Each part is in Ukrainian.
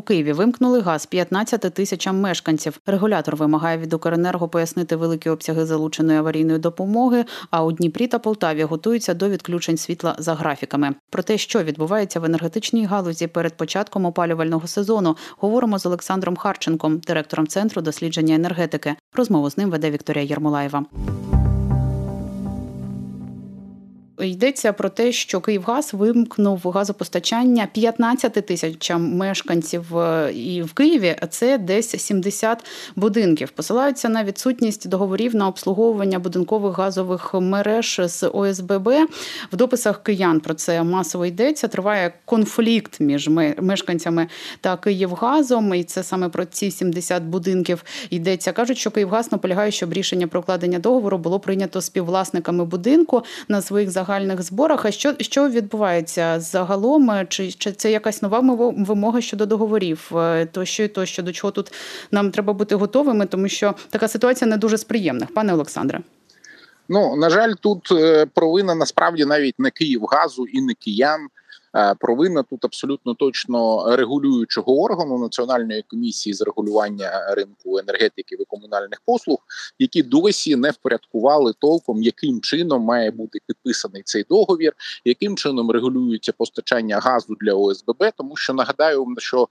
У Києві вимкнули газ 15 тисячам мешканців. Регулятор вимагає від Укренерго пояснити великі обсяги залученої аварійної допомоги. А у Дніпрі та Полтаві готуються до відключень світла за графіками. Про те, що відбувається в енергетичній галузі перед початком опалювального сезону, говоримо з Олександром Харченком, директором центру дослідження енергетики. Розмову з ним веде Вікторія Єрмолаєва. Йдеться про те, що Київгаз вимкнув газопостачання 15 тисячам мешканців е, і в Києві. Це десь 70 будинків. Посилаються на відсутність договорів на обслуговування будинкових газових мереж з ОСББ. В дописах киян про це масово йдеться. Триває конфлікт між мешканцями та Київгазом. І це саме про ці 70 будинків йдеться. кажуть, що Київгаз наполягає, щоб рішення про укладення договору було прийнято співвласниками будинку на своїх загальних загальних зборах. А що що відбувається загалом? Чи чи це якась нова вимога щодо договорів? Е, тощо і тощо до чого тут нам треба бути готовими, тому що така ситуація не дуже сприємна, пане Олександре. Ну на жаль, тут е, провина насправді навіть не Київгазу і не киян. Е, провина тут абсолютно точно регулюючого органу національної комісії з регулювання ринку енергетики і комунальних послуг, які досі не впорядкували толком, яким чином має бути підписаний цей договір, яким чином регулюється постачання газу для ОСББ. Тому що нагадаю, що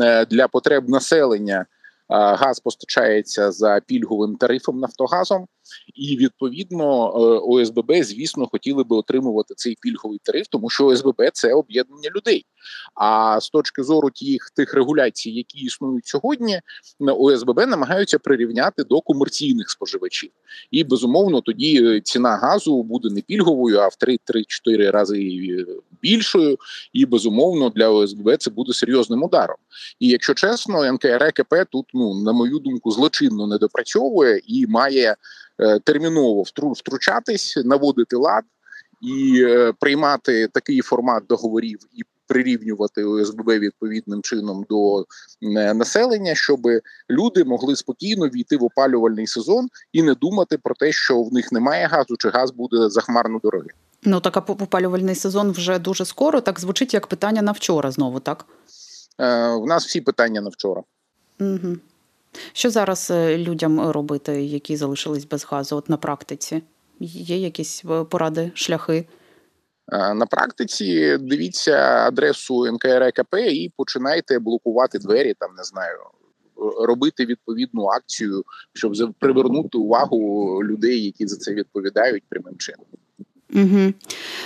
е, для потреб населення газ постачається за пільговим тарифом Нафтогазом, і відповідно е, ОСББ, звісно, хотіли би отримувати цей пільговий тариф, тому що ОСББ це об'єднання людей. А з точки зору тих тих регуляцій, які існують сьогодні, ОСББ намагаються прирівняти до комерційних споживачів, і безумовно тоді е, ціна газу буде не пільговою, а в 3-3-4 рази е, більшою. І безумовно для ОСББ це буде серйозним ударом. І якщо чесно, НКРКП тут ну на мою думку злочинно не допрацьовує і має терміново втручатись, наводити лад і е, приймати такий формат договорів і. Прирівнювати ОСББ відповідним чином до е, населення, щоб люди могли спокійно війти в опалювальний сезон і не думати про те, що в них немає газу, чи газ буде захмарно дорогий. Ну так а опалювальний сезон вже дуже скоро. Так звучить як питання на вчора знову, так? Е, У нас всі питання на вчора. Угу. Що зараз е, людям робити, які залишились без газу? От на практиці? Є якісь е, поради, шляхи? Е, на практиці дивіться адресу НКРКП і починайте блокувати двері, там не знаю, робити відповідну акцію, щоб привернути увагу людей, які за це відповідають прямим чином. Угу.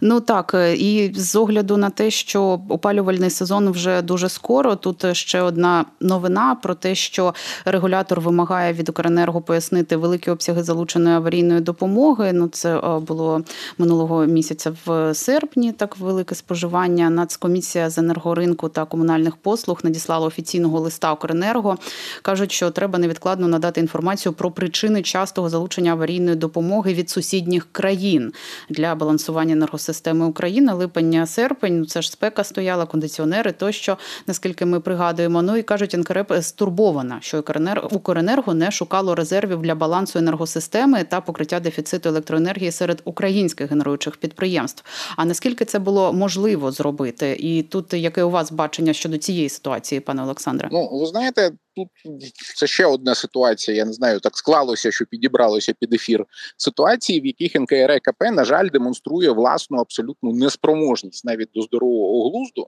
Ну так, е, і з огляду на те, що опалювальний сезон вже дуже скоро. Тут ще одна новина про те, що регулятор вимагає від Укренерго пояснити великі обсяги залученої аварійної допомоги. Ну це е, було минулого місяця в серпні. Так велике споживання. Нацкомісія з енергоринку та комунальних послуг надіслала офіційного листа Укренерго. кажуть, що треба невідкладно надати інформацію про причини частого залучення аварійної допомоги від сусідніх країн для для балансування енергосистеми України. Липень-серпень, ну це ж спека стояла, кондиціонери тощо, наскільки ми пригадуємо. Ну і кажуть, НКРЕП стурбована, що Укренерго не шукало резервів для балансу енергосистеми та покриття дефіциту електроенергії серед українських генеруючих підприємств. А наскільки це було можливо зробити? І тут яке у вас бачення щодо цієї ситуації, пане Олександре? Ну ви знаєте тут це ще одна ситуація. Я не знаю, так склалося, що підібралося під ефір ситуації, в яких НКРКП, на жаль, демонструє власну абсолютну неспроможність навіть до здорового глузду.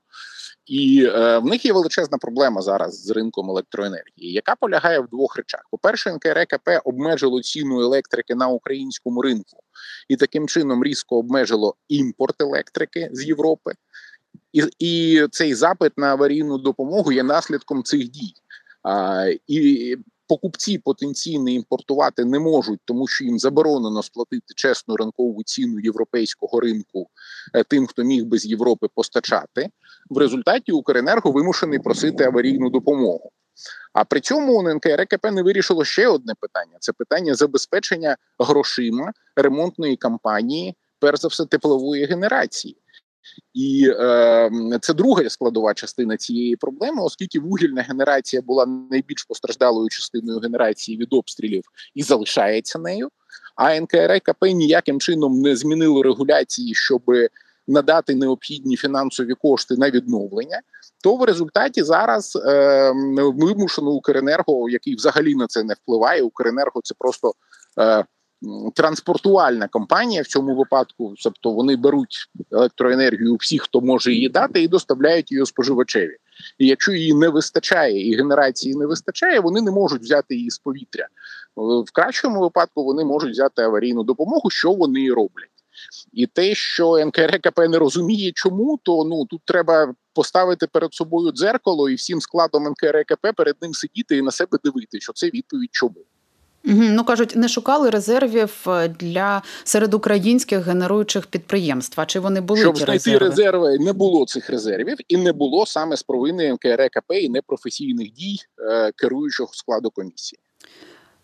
І е, в них є величезна проблема зараз з ринком електроенергії, яка полягає в двох речах: по перше, НКРКП обмежило ціну електрики на українському ринку і таким чином різко обмежило імпорт електрики з Європи. І і цей запит на аварійну допомогу є наслідком цих дій. І покупці потенційно імпортувати не можуть, тому що їм заборонено сплатити чесну ранкову ціну європейського ринку е, тим, хто міг би з Європи постачати. В результаті Укренерго вимушений просити аварійну допомогу. А при цьому НКРКП не вирішило ще одне питання: це питання забезпечення грошима ремонтної кампанії, перш за все теплової генерації. І е, це друга складова частина цієї проблеми, оскільки вугільна генерація була найбільш постраждалою частиною генерації від обстрілів і залишається нею. А НКРКП ніяким чином не змінило регуляції, щоб надати необхідні фінансові кошти на відновлення. То в результаті зараз е, вимушено Укренерго, який взагалі на це не впливає. Укренерго це просто е, транспортувальна компанія в цьому випадку. Тобто вони беруть електроенергію всіх, хто може її дати, і доставляють її споживачеві. І якщо її не вистачає, і генерації не вистачає, вони не можуть взяти її з повітря. В кращому випадку вони можуть взяти аварійну допомогу, що вони роблять. І те, що НКРКП не розуміє, чому то ну тут треба поставити перед собою дзеркало і всім складом НКРКП перед ним сидіти і на себе дивити, що це відповідь чому. Ну кажуть, не шукали резервів е, для серед українських генеруючих підприємств. А чи вони були щоб ті знайти резерви? резерви? Не було цих резервів, і не було саме з провини НКРКП і непрофесійних дій е, керуючого складу комісії.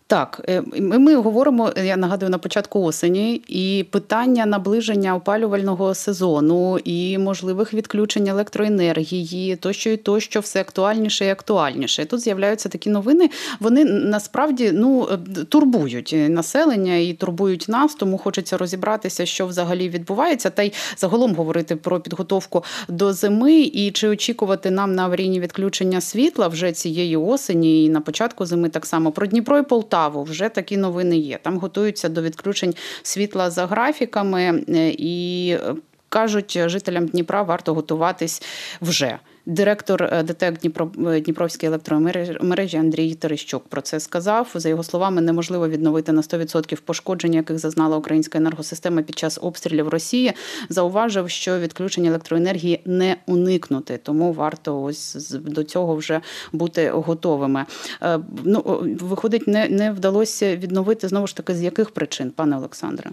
Так, е, ми говоримо, я нагадую на початку осені, і питання наближення опалювального сезону і можливих відключень електроенергії, тощо і тощо все актуальніше і актуальніше. Тут з'являються такі новини. Вони насправді ну турбують населення і турбують нас, тому хочеться розібратися, що взагалі відбувається, та й загалом говорити про підготовку до зими і чи очікувати нам на аварійні відключення світла вже цієї осені і на початку зими так само про Дніпро і Полтаву. Полтаву вже такі новини є. Там готуються до відключень світла за графіками е, і е, кажуть, жителям Дніпра варто готуватись вже. Директор е, ДТЕК Дніпро Дніпровської електромережі Андрій Терещук про це сказав. За його словами, неможливо відновити на 100% пошкодження, яких зазнала українська енергосистема під час обстрілів Росії. Зауважив, що відключення електроенергії не уникнути, тому варто ось до цього вже бути готовими. Е, ну виходить, не, не вдалося відновити знову ж таки з яких причин, пане Олександре.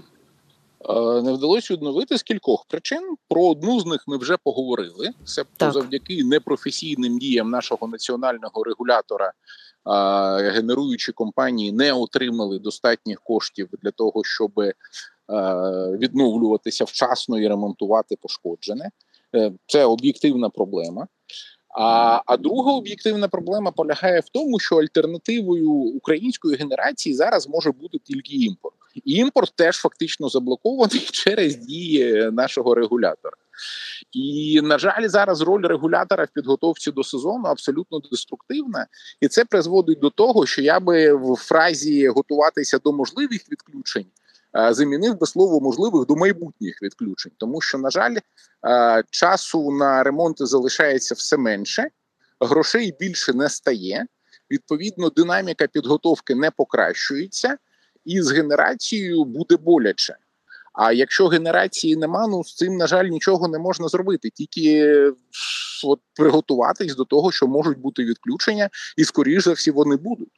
Е, не вдалося відновити з кількох причин. Про одну з них ми вже поговорили. Себто завдяки непрофесійним діям нашого національного регулятора. Генеруючі компанії не отримали достатніх коштів для того, щоб е, відновлюватися вчасно і ремонтувати пошкоджене. Е, це об'єктивна проблема. А а друга об'єктивна проблема полягає в тому, що альтернативою української генерації зараз може бути тільки імпорт. Імпорт теж фактично заблокований через дії нашого регулятора. І на жаль, зараз роль регулятора в підготовці до сезону абсолютно деструктивна, і це призводить до того, що я би в фразі готуватися до можливих відключень замінив би слово можливих до майбутніх відключень, тому що, на жаль, часу на ремонти залишається все менше, грошей більше не стає. Відповідно, динаміка підготовки не покращується, і з генерацією буде боляче. А якщо генерації нема, ну з цим на жаль нічого не можна зробити, тільки от приготуватись до того, що можуть бути відключення, і скоріш за всі вони будуть.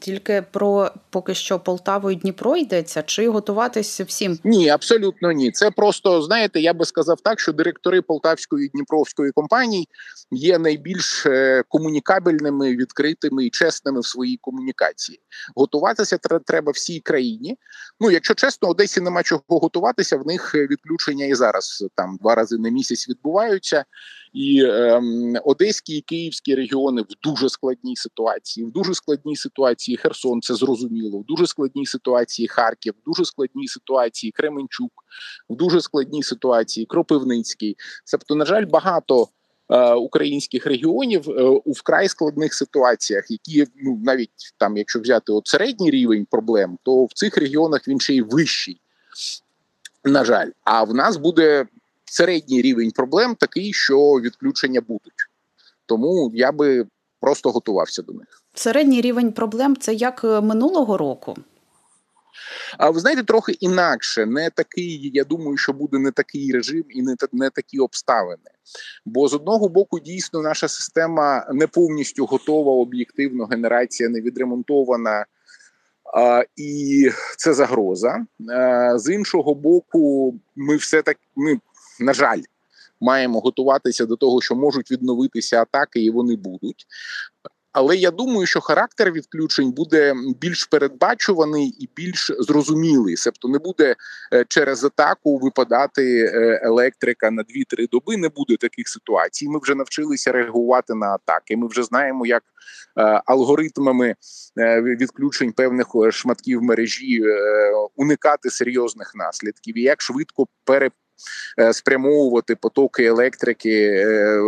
Тільки про поки що Полтаву і Дніпро йдеться, чи готуватись всім? Ні, абсолютно ні. Це просто знаєте, я би сказав так, що директори Полтавської і Дніпровської компаній є найбільш е, комунікабельними, відкритими і чесними в своїй комунікації. Готуватися треба всій країні. Ну, якщо чесно, Одесі нема чого готуватися. В них відключення і зараз там два рази на місяць відбуваються. І ем, одеські і київські регіони в дуже складній ситуації, в дуже складній ситуації Херсон, це зрозуміло, в дуже складній ситуації Харків, в дуже складній ситуації Кременчук, в дуже складній ситуації Кропивницький. Тобто, на жаль, багато. Е, українських регіонів е, у вкрай складних ситуаціях, які ну навіть там, якщо взяти от середній рівень проблем, то в цих регіонах він ще й вищий. На жаль, а в нас буде середній рівень проблем такий, що відключення будуть. Тому я би просто готувався до них. Середній рівень проблем це як е, минулого року. А ви знаєте, трохи інакше, не такий. Я думаю, що буде не такий режим і не не такі обставини. Бо з одного боку, дійсно, наша система не повністю готова, об'єктивно, генерація не відремонтована. А, І це загроза. А, З іншого боку, ми все так ми на жаль, маємо готуватися до того, що можуть відновитися атаки, і вони будуть. Але я думаю, що характер відключень буде більш передбачуваний і більш зрозумілий. Себто не буде е, через атаку випадати е, електрика на 2-3 доби. Не буде таких ситуацій. Ми вже навчилися реагувати на атаки. Ми вже знаємо, як е, алгоритмами відключень певних шматків мережі уникати серйозних наслідків, і як швидко пере спрямовувати потоки електрики е,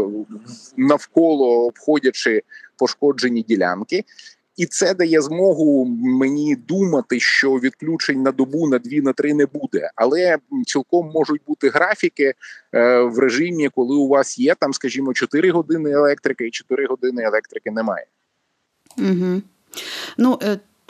навколо обходячи пошкоджені ділянки. І це дає змогу мені думати, що відключень на добу на дві на три не буде, але цілком можуть бути графіки е, в режимі, коли у вас є там, скажімо, 4 години електрики і 4 години електрики немає. Угу. Ну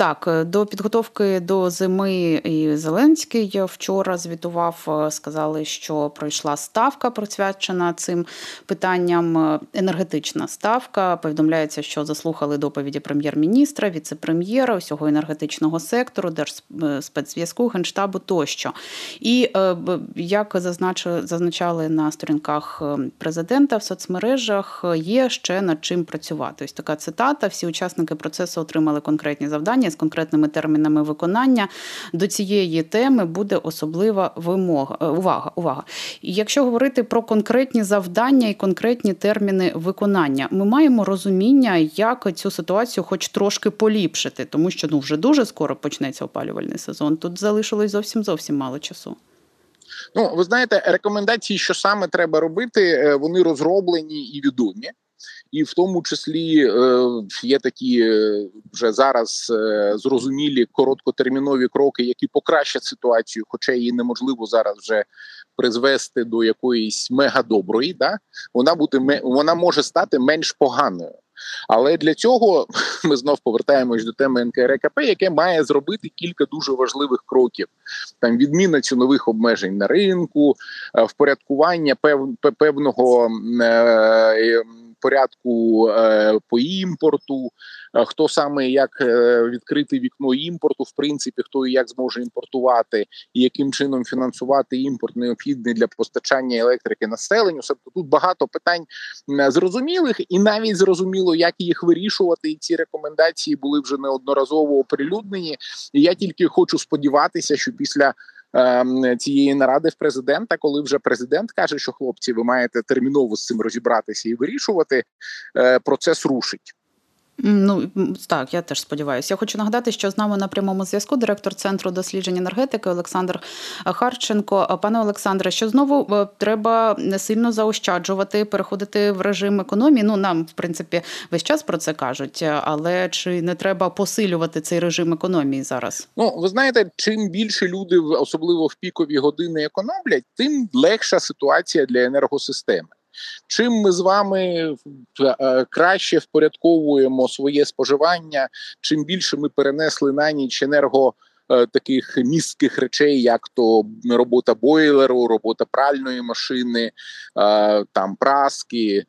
так, е, до підготовки до зими і Зеленський вчора звітував, е, сказали, що пройшла ставка, присвячена цим питанням. Е, енергетична ставка. Повідомляється, що заслухали доповіді прем'єр-міністра, віце-прем'єра, усього енергетичного сектору, держспецзв'язку, генштабу тощо. І як зазначали на сторінках президента в соцмережах, є ще над чим працювати. Ось така цитата: всі учасники процесу отримали конкретні завдання з конкретними термінами виконання. До цієї теми буде особлива вимога. Е, увага, увага. І якщо говорити про конкретні завдання і конкретні терміни виконання, ми маємо розуміння, як цю ситуацію, хоч трошки поліпшити, тому що ну вже дуже скоро почнеться опалювальний сезон. Тут залишилось зовсім зовсім мало часу. Ну, ви знаєте, рекомендації, що саме треба робити, е, вони розроблені і відомі і в тому числі е, є такі е, вже зараз е, зрозумілі короткотермінові кроки, які покращать ситуацію, хоча її неможливо зараз вже призвести до якоїсь мегадоброї. Да вона буде вона може стати менш поганою. Але для цього ми знов повертаємось до теми НКРКП, яке має зробити кілька дуже важливих кроків: там відміна цінових обмежень на ринку, впорядкування пев, певного порядку е, по імпорту, е, хто саме як е, відкрити вікно імпорту, в принципі, хто і як зможе імпортувати, і яким чином фінансувати імпорт необхідний для постачання електрики населенню. Тобто тут багато питань зрозумілих, і навіть зрозуміло, як їх вирішувати. І ці рекомендації були вже неодноразово оприлюднені. І я тільки хочу сподіватися, що після цієї наради в президента, коли вже президент каже, що хлопці, ви маєте терміново з цим розібратися і вирішувати, е, процес рушить. Ну так, я теж сподіваюся. Я хочу нагадати, що з нами на прямому зв'язку директор центру досліджень енергетики Олександр Харченко. Пане Олександре, що знову е, треба не сильно заощаджувати, переходити в режим економії. Ну нам, в принципі, весь час про це кажуть, але чи не треба посилювати цей режим економії зараз? Ну ви знаєте, чим більше люди, особливо в пікові години, економлять, тим легша ситуація для енергосистеми. Чим ми з вами е, краще впорядковуємо своє споживання, чим більше ми перенесли на ніч енерго. Е, таких містких речей, як то робота бойлеру, робота пральної машини, е, там праски,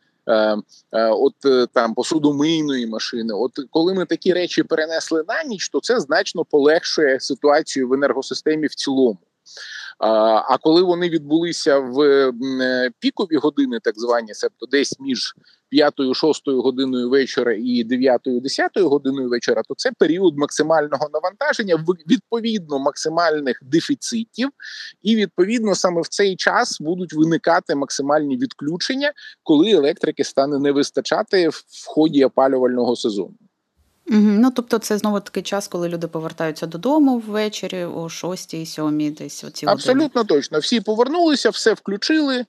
от там посудомийної машини. От коли ми такі речі перенесли на ніч, то це значно полегшує ситуацію в енергосистемі в цілому. А коли вони відбулися в е, пікові години, так звані, себто десь між 5-6 годиною вечора і 9-10 годиною вечора, то це період максимального навантаження, відповідно максимальних дефіцитів, і відповідно саме в цей час будуть виникати максимальні відключення, коли електрики стане не вистачати в ході опалювального сезону. Ну, тобто, це знову такий час, коли люди повертаються додому ввечері о 6 7 десь оці абсолютно години. точно. Всі повернулися, все включили,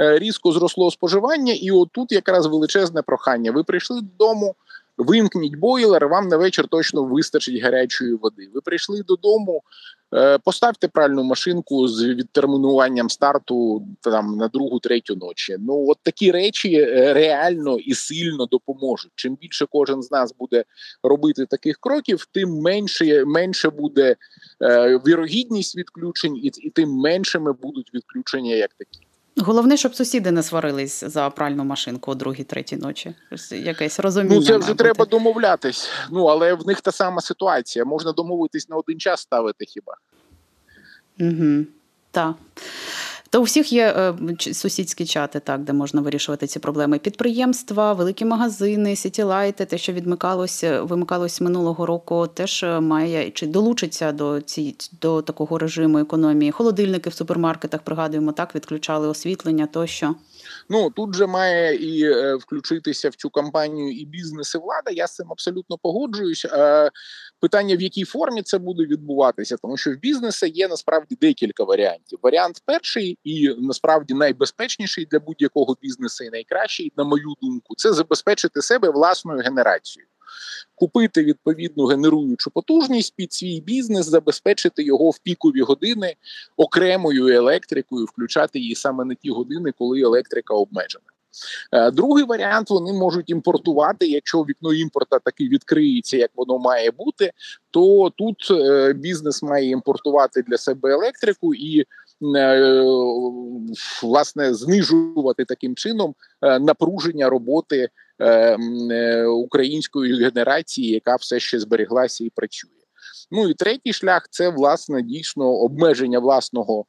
е, різко зросло споживання, і отут якраз величезне прохання. Ви прийшли додому, вимкніть бойлер, вам на вечір точно вистачить гарячої води. Ви прийшли додому, поставте пральну машинку з відтермінуванням старту там на другу, третю ночі. Ну от такі речі е, реально і сильно допоможуть. Чим більше кожен з нас буде робити таких кроків, тим менше менше буде е, вірогідність відключень, і, і тим меншими будуть відключення як такі. Головне, щоб сусіди не сварились за пральну машинку о другій, третій ночі. Якесь розуміння. Ну, це вже треба домовлятись. Ну але в них та сама ситуація. Можна домовитись на один час ставити хіба? Угу. Так. Та у всіх є е, сусідські чати, так де можна вирішувати ці проблеми. Підприємства, великі магазини, сітілайти, те, що відмикалося, вимикалось минулого року, теж має чи долучиться до ці до такого режиму економії. Холодильники в супермаркетах пригадуємо так, відключали освітлення тощо. Ну тут же має і е, включитися в цю кампанію і бізнес, і влада. Я з цим абсолютно погоджуюсь. Питання в якій формі це буде відбуватися, тому що в бізнесі є насправді декілька варіантів. Варіант перший і насправді найбезпечніший для будь-якого бізнесу, і найкращий, на мою думку, це забезпечити себе власною генерацією купити відповідну генеруючу потужність під свій бізнес, забезпечити його в пікові години окремою електрикою, включати її саме на ті години, коли електрика обмежена. Е, другий варіант вони можуть імпортувати. Якщо вікно імпорта таки відкриється, як воно має бути, то тут е, бізнес має імпортувати для себе електрику і е, власне знижувати таким чином напруження роботи української генерації, яка все ще зберіглася і працює. Ну і третій шлях це власне дійсно обмеження власного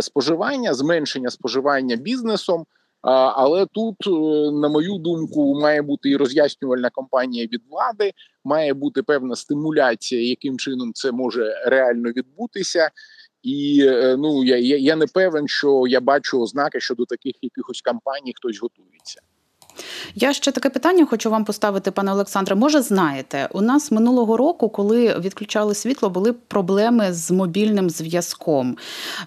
споживання, зменшення споживання бізнесом. Але тут, е, на мою думку, має бути і роз'яснювальна кампанія від влади, має бути певна стимуляція, яким чином це може реально відбутися. І е, ну я я, я не певен, що я бачу ознаки щодо таких якихось кампаній, хтось готується. Я ще таке питання хочу вам поставити, пане Олександре. Може, знаєте, у нас минулого року, коли відключали світло, були проблеми з мобільним зв'язком.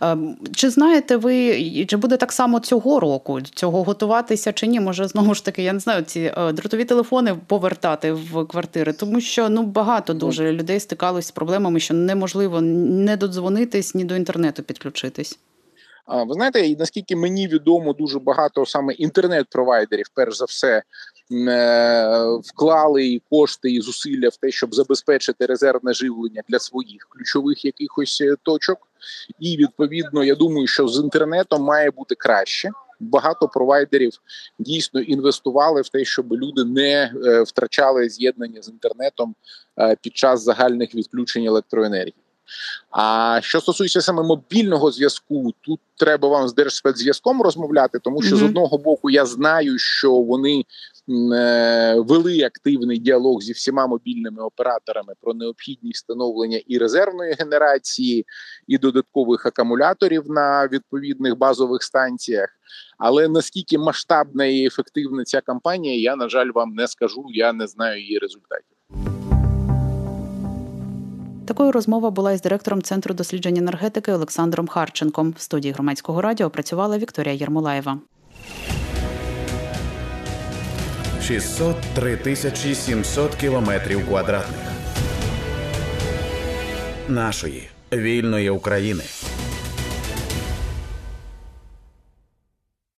Ем, чи знаєте ви, чи буде так само цього року цього готуватися чи ні? Може, знову ж таки, я не знаю, ці е, дротові телефони повертати в квартири, тому що ну багато дуже людей стикалось з проблемами, що неможливо не додзвонитись, ні до інтернету підключитись. Ви знаєте, і наскільки мені відомо, дуже багато саме інтернет-провайдерів, перш за все, е, вклали і кошти і зусилля в те, щоб забезпечити резервне живлення для своїх ключових якихось е, точок. І відповідно, я думаю, що з інтернетом має бути краще. Багато провайдерів дійсно інвестували в те, щоб люди не е, втрачали з'єднання з інтернетом під час загальних відключень електроенергії. А що стосується саме мобільного зв'язку, тут треба вам з держспецзв'язком розмовляти, тому що mm-hmm. з одного боку я знаю, що вони е, вели активний діалог зі всіма мобільними операторами про необхідність встановлення і резервної генерації, і додаткових акумуляторів на відповідних базових станціях. Але наскільки масштабна і ефективна ця кампанія, я на жаль вам не скажу. Я не знаю її результатів. Такою розмова була із директором Центру досліджень енергетики Олександром Харченком. В студії громадського радіо працювала Вікторія Єрмолаєва. 603 тисячі 700 кілометрів квадратних нашої вільної України.